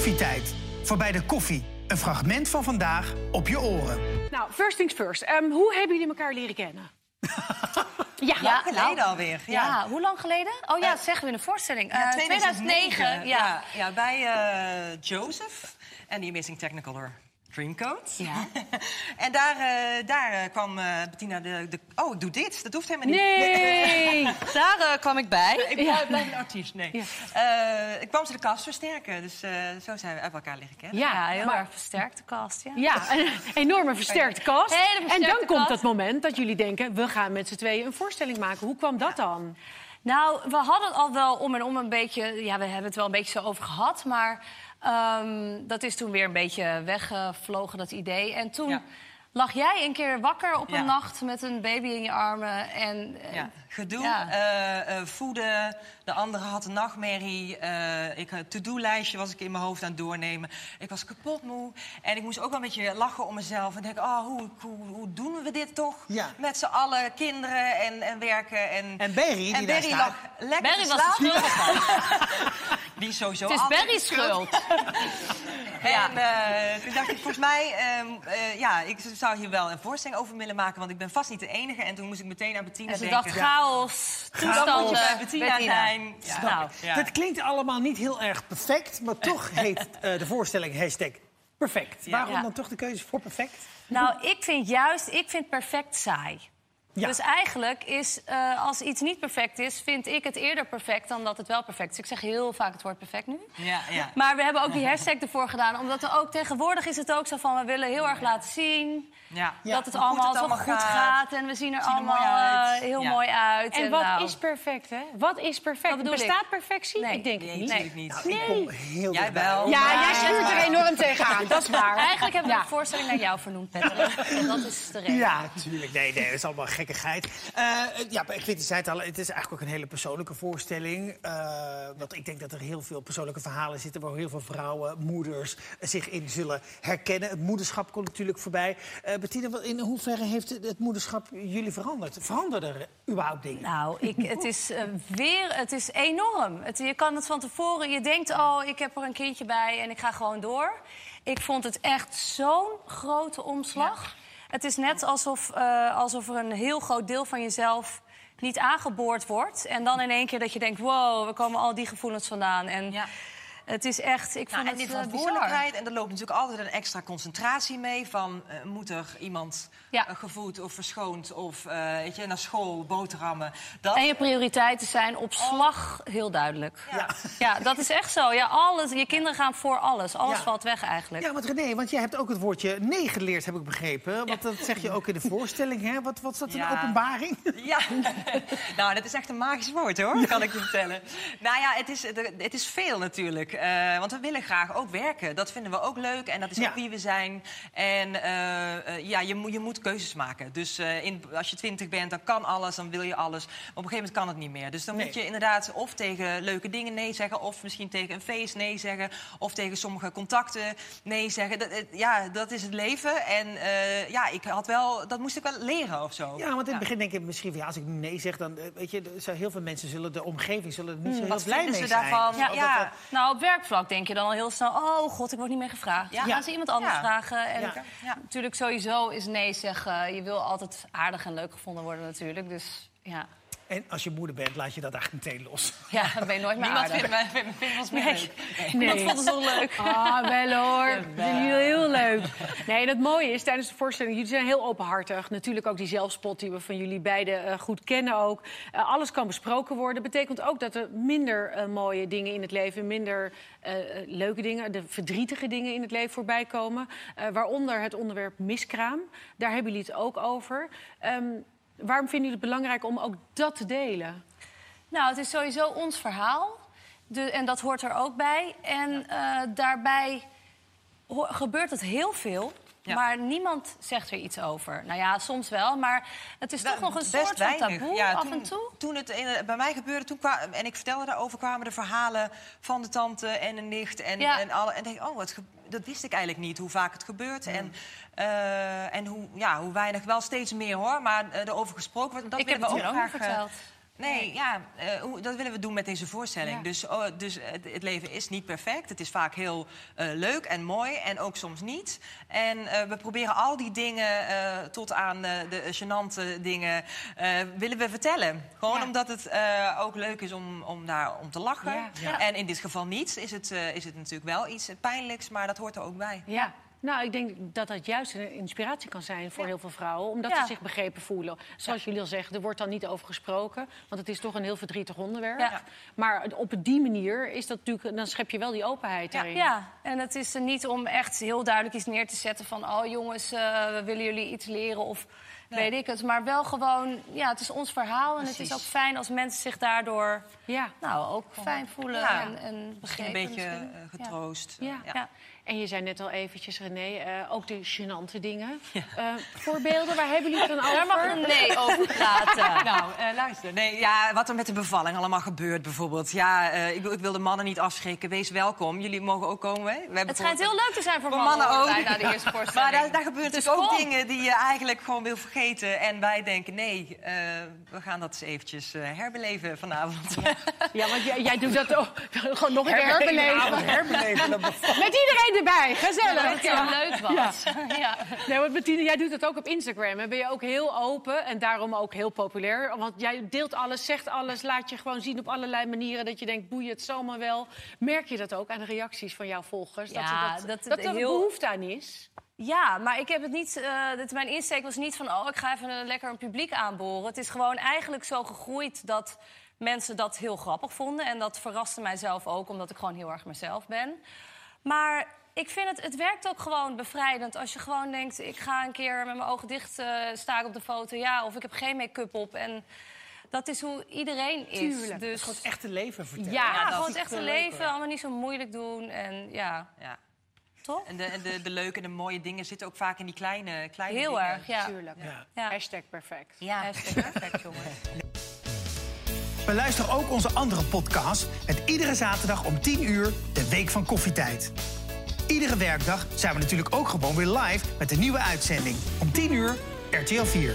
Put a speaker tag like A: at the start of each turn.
A: Koffietijd. Voorbij de koffie. Een fragment van vandaag op je oren.
B: Nou, first things first. Ehm, hoe hebben jullie elkaar leren kennen? ja,
C: Ja,
D: geleden
C: nou,
D: alweer,
C: Ja.
D: ja.
C: hoe lang geleden? Oh ja, dat zeggen we in de voorstelling. Eh, 2009. Ja.
D: ja. ja, bij eh, Joseph en The Amazing Technicolor Dreamcoat.
C: Ja.
D: en daar, eh, daar eh, kwam eh, Bettina de, de... Oh, ik doe dit. Dat hoeft helemaal niet.
B: Nee!
C: Daar eh, kwam ik bij.
D: Ik blijf, blijf een artiest, nee. Eh, ik kwam ze de cast versterken, dus eh, zo zijn we uit elkaar liggen kennen.
C: Ja, heel
B: maar-
C: erg versterkte cast. Ja.
B: Ja, een enorme versterkte cast.
C: Hele
B: en dan komt dat moment dat jullie denken... we gaan met z'n tweeën een voorstelling maken. Hoe kwam dat dan?
C: Nou, we hadden het al wel om en om een beetje... Ja, we hebben het wel een beetje zo over gehad, maar... ehm, dat is toen weer een beetje weggevlogen, dat idee. En toen
D: Ja.
C: lag jij een keer wakker op
D: Ja.
C: een nacht met een baby in je armen. En, eh,
D: Ja, gedoe,
C: Ja.
D: eh, eh, voeden. De andere had een nachtmerrie. eh, ik had een to-do-lijstje was ik in mijn hoofd aan het doornemen. Ik was kapot moe. En ik moest ook wel een beetje lachen om mezelf. En denken, oh, hoe, hoe, hoe doen we dit toch?
E: Ja.
D: Met z'n allen, kinderen en, en werken. En,
E: En Berry, die
D: en
E: daar
D: Berry
E: staat.
D: lag lekker
C: Berry
D: te
C: was de schuldige.
D: Die is sowieso
C: Het is Berry's
D: de schuld.
C: schuld.
D: En eh, toen dacht ik, volgens mij, ehm, eh, ja, ik zou hier wel een voorstelling over willen maken, want ik ben vast niet de enige. En toen moest ik meteen aan Bettina
C: En ze
D: denken.
C: dacht chaos, toestanden.
D: Bettina zijn. Ja.
C: Nou,
D: Ja.
E: Het klinkt allemaal niet heel erg perfect, maar toch heet eh, de voorstelling hashtag perfect. Waarom
C: Ja.
E: dan toch de keuze voor perfect?
C: Nou, ik vind juist, ik vind perfect saai.
E: Ja.
C: Dus eigenlijk is, eh, als iets niet perfect is, vind ik het eerder perfect dan dat het wel perfect is. Ik zeg heel vaak het woord perfect nu.
D: Ja, ja.
C: Maar we hebben ook die hashtag ervoor gedaan, omdat er ook tegenwoordig is het ook zo van we willen heel erg laten zien
D: Ja.
C: dat het allemaal
D: het
C: zo
D: allemaal
C: goed
D: gaat.
C: gaat. en we zien er
D: Zien er
C: allemaal
D: mooi
C: eh, heel
D: Ja.
C: mooi uit.
B: En wat
C: nou,
B: is perfect, hè? Wat is perfect?
C: Ik.
B: Bestaat perfectie?
C: Nee.
B: Ik denk
D: Nee,
B: het niet.
D: natuurlijk niet.
E: Ik kom heel
D: Jij wel.
B: Ja, jij schuurt er enorm tegenaan. Dat is waar.
C: Eigenlijk hebben we
B: Ja.
C: de voorstelling naar jou vernoemd, Petter. En dat is de reden.
E: Ja, natuurlijk. Nee, nee, dat is allemaal gekkigheid. Eh, ja, ik zei het al, het is eigenlijk ook een hele persoonlijke voorstelling. Eh, want ik denk dat er heel veel persoonlijke verhalen zitten... waar heel veel vrouwen, moeders zich in zullen herkennen. Het moederschap komt natuurlijk voorbij. Bettina, wat- in hoeverre heeft het, moederschap jullie veranderd? Veranderen er überhaupt dingen?
C: Nou, ik, het is weer, het is enorm. Het, je kan het van tevoren, je denkt, oh, ik heb er een kindje bij en ik ga gewoon door. Ik vond het echt zo'n grote omslag. Het is net alsof, eh, alsof er een heel groot deel van jezelf niet aangeboord wordt. En dan in één keer dat je denkt, wow, waar komen al die gevoelens vandaan? En. Het is echt, ik vond
D: Nou, en die
C: het eh, bizar.
D: verantwoordelijkheid, en er loopt natuurlijk altijd een extra concentratie mee. Van eh, moet er iemand
C: Ja.
D: eh, gevoed of verschoond of eh, weet je, naar school, boterhammen. Dat,
C: En je prioriteiten zijn op slag heel duidelijk. Ja. dat is echt zo. Ja, alles, je kinderen gaan voor alles. Alles
E: Ja.
C: valt weg eigenlijk.
E: Ja, want René, want jij hebt ook het woordje nee geleerd, heb ik begrepen. Want dat zeg je ook in de voorstelling, hè? Wat, wat is dat, een
D: Ja.
E: openbaring?
D: Ja, nou, dat is echt een magisch woord hoor, kan ik je vertellen. Nou ja, het is, het is veel natuurlijk. Eh, want we willen graag ook werken. Dat vinden we ook leuk en dat is
E: Ja.
D: ook wie we zijn. En eh, eh, ja, je, moet- je moet keuzes maken. Dus eh, in, als je twintig bent, dan kan alles, dan wil je alles. Maar op een gegeven moment kan het niet meer. Dus dan
E: Nee.
D: moet je inderdaad of tegen leuke dingen nee zeggen... of misschien tegen een feest nee zeggen... of tegen sommige contacten nee zeggen. Dat, ja, dat is het leven. En eh, ja, ik had wel, dat moest ik wel leren of zo.
E: Ja, want in het begin denk ik misschien van ja, als ik nee zeg, dan weet je, heel veel mensen zullen de omgeving zullen er niet zo heel
D: wat
E: blij
D: vinden
E: mee
D: ze
E: zijn.
D: daarvan?
E: Dat
D: Ja.
E: dat-
C: Nou, op werkvlak denk je dan al heel snel... oh god, ik word niet meer gevraagd.
D: Ja.
C: Gaan ze iemand anders
D: Ja.
C: vragen? En
E: Ja.
D: Ja.
C: natuurlijk sowieso is nee zeggen... je wil altijd aardig en leuk gevonden worden natuurlijk. Dus ja,
E: En als je moeder bent, laat je dat eigenlijk meteen los.
C: ja dan ben je nooit meer
D: Niemand
C: aardig.
D: vindt, mij, vindt, vindt ons meer
C: Nee.
D: leuk.
C: Niemand vond het zo leuk.
B: Ah, wel hoor. Dat vinden jullie heel leuk. Nee, en het mooie is tijdens de voorstelling, jullie zijn heel openhartig. Natuurlijk ook die zelfspot die we van jullie beiden eh, goed kennen ook. Eh, alles kan besproken worden. Betekent ook dat er minder eh, mooie dingen in het leven, minder leuke dingen, de verdrietige dingen in het leven voorbij komen. Eh, waaronder het onderwerp miskraam. Daar hebben jullie het ook over. Ehm, waarom vinden jullie het belangrijk om ook dat te delen?
C: Nou, het is sowieso ons verhaal. De, en dat hoort er ook bij. En eh, daarbij gebeurt het heel veel.
D: Ja.
C: Maar niemand zegt er iets over. Nou ja, soms wel, maar het is toch nog een soort van taboe
D: Ja,
C: af
D: toen,
C: en toe.
D: Toen het in- bij mij gebeurde, toen en ik vertelde daarover, kwamen de verhalen van de tante en de nicht. En,
C: Ja.
D: en, alle, en denk oh, wat dat wist ik eigenlijk niet, hoe vaak het gebeurt. En, eh, en hoe, ja, hoe weinig, wel steeds meer hoor, maar eh, erover gesproken wordt. Dat
C: Ik heb het ook
D: graag, eh,
C: verteld.
D: Nee, ja, eh, hoe- dat willen we doen met deze voorstelling.
B: Ja.
D: Dus, oh, dus het, het leven is niet perfect. Het is vaak heel eh, leuk en mooi en ook soms niet. En eh, we proberen al die dingen tot aan de gênante dingen willen we vertellen. Gewoon
B: Ja.
D: omdat het ook leuk is om, om daar om te lachen.
B: Ja.
D: En in dit geval niet. Is het, is het natuurlijk wel iets pijnlijks, maar dat hoort er ook bij.
B: Ja. Nou, ik denk dat dat juist een inspiratie kan zijn voor heel veel vrouwen. Omdat
C: Ja.
B: ze zich begrepen voelen. Zoals jullie al zeggen, er wordt dan niet over gesproken. Want het is toch een heel verdrietig onderwerp.
C: Ja.
B: Maar op die manier is dat natuurlijk... Dan schep je wel die openheid daarin.
C: Ja, en het is er niet om echt heel duidelijk iets neer te zetten van... oh jongens, eh, we willen jullie iets leren of weet ik het. Maar wel gewoon, ja, het is ons verhaal. En het is ook fijn als mensen zich daardoor
B: Ja.
C: nou, ook fijn voelen
D: Ja.
C: en,
D: een beetje
C: misschien.
D: eh,
C: Ja.
D: getroost.
B: Ja. En je zei net al eventjes, René, eh, ook de gênante dingen. Eh, voorbeelden, waar hebben jullie het dan over?
C: Daar mag een nee over praten.
D: Nou, eh, luister. Nee, ja, wat er met de bevalling allemaal gebeurt bijvoorbeeld. Ja, eh, ik, wil- ik wil de mannen niet afschrikken. Wees welkom. Jullie mogen ook komen. Hè? We hebben
C: Het schijnt heel leuk te zijn voor
D: Voor
C: mannen,
D: ook.
C: wij na de eerste
D: Maar daar, daar gebeuren
C: Dus
D: natuurlijk ook
C: kom.
D: dingen die je eigenlijk gewoon wil vergeten. En wij denken, nee, eh, we gaan dat eens eventjes eh, herbeleven vanavond.
B: Ja, want jij, jij doet dat ook. Gewoon nog een keer
E: Herbeleven,
B: herbeleven.
E: herbeleven.
B: Met iedereen erbij, gezellig.
C: Dat het heel leuk was. Ja.
B: Nee, want Bettine, jij doet dat ook op Instagram. En ben je ook heel open en daarom ook heel populair. Want jij deelt alles, zegt alles, laat je gewoon zien op allerlei manieren... dat je denkt, boeien het zomaar wel. Merk je dat ook aan de reacties van jouw volgers?
C: Ja,
B: dat,
C: dat
B: dat,
C: het
B: er
C: heel-
B: behoefte aan is?
C: Ja, maar ik heb het niet. dit, mijn insteek was niet van. Oh, ik ga even een, lekker een publiek aanboren. Het is gewoon eigenlijk zo gegroeid dat mensen dat heel grappig vonden. En dat verraste mijzelf ook, omdat ik gewoon heel erg mezelf ben. Maar ik vind het, het werkt ook gewoon bevrijdend. Als je gewoon denkt, ik ga een keer met mijn ogen dicht eh sta ik op de foto. Ja, of ik heb geen make-up op. En dat is hoe iedereen is.
B: Tuurlijk.
C: Dus
E: Gewoon het echte leven vertellen.
B: Ja,
C: ja,
D: dat
C: gewoon het echte
E: leuker.
C: leven. Allemaal niet zo moeilijk doen. En ja,
D: Ja.
C: toch?
D: En de, en de, de leuke en de mooie dingen zitten ook vaak in die kleine, kleine
C: Heel
D: dingen.
C: erg, ja.
B: Tuurlijk.
E: Ja.
C: ja.
B: Hashtag perfect.
D: Ja.
C: Hashtag perfect, jongens.
A: Beluister ook onze andere podcast met iedere zaterdag om 10 uur de Week van Koffietijd. Iedere werkdag zijn we natuurlijk ook gewoon weer live met een nieuwe uitzending. Om 10 uur RTL 4.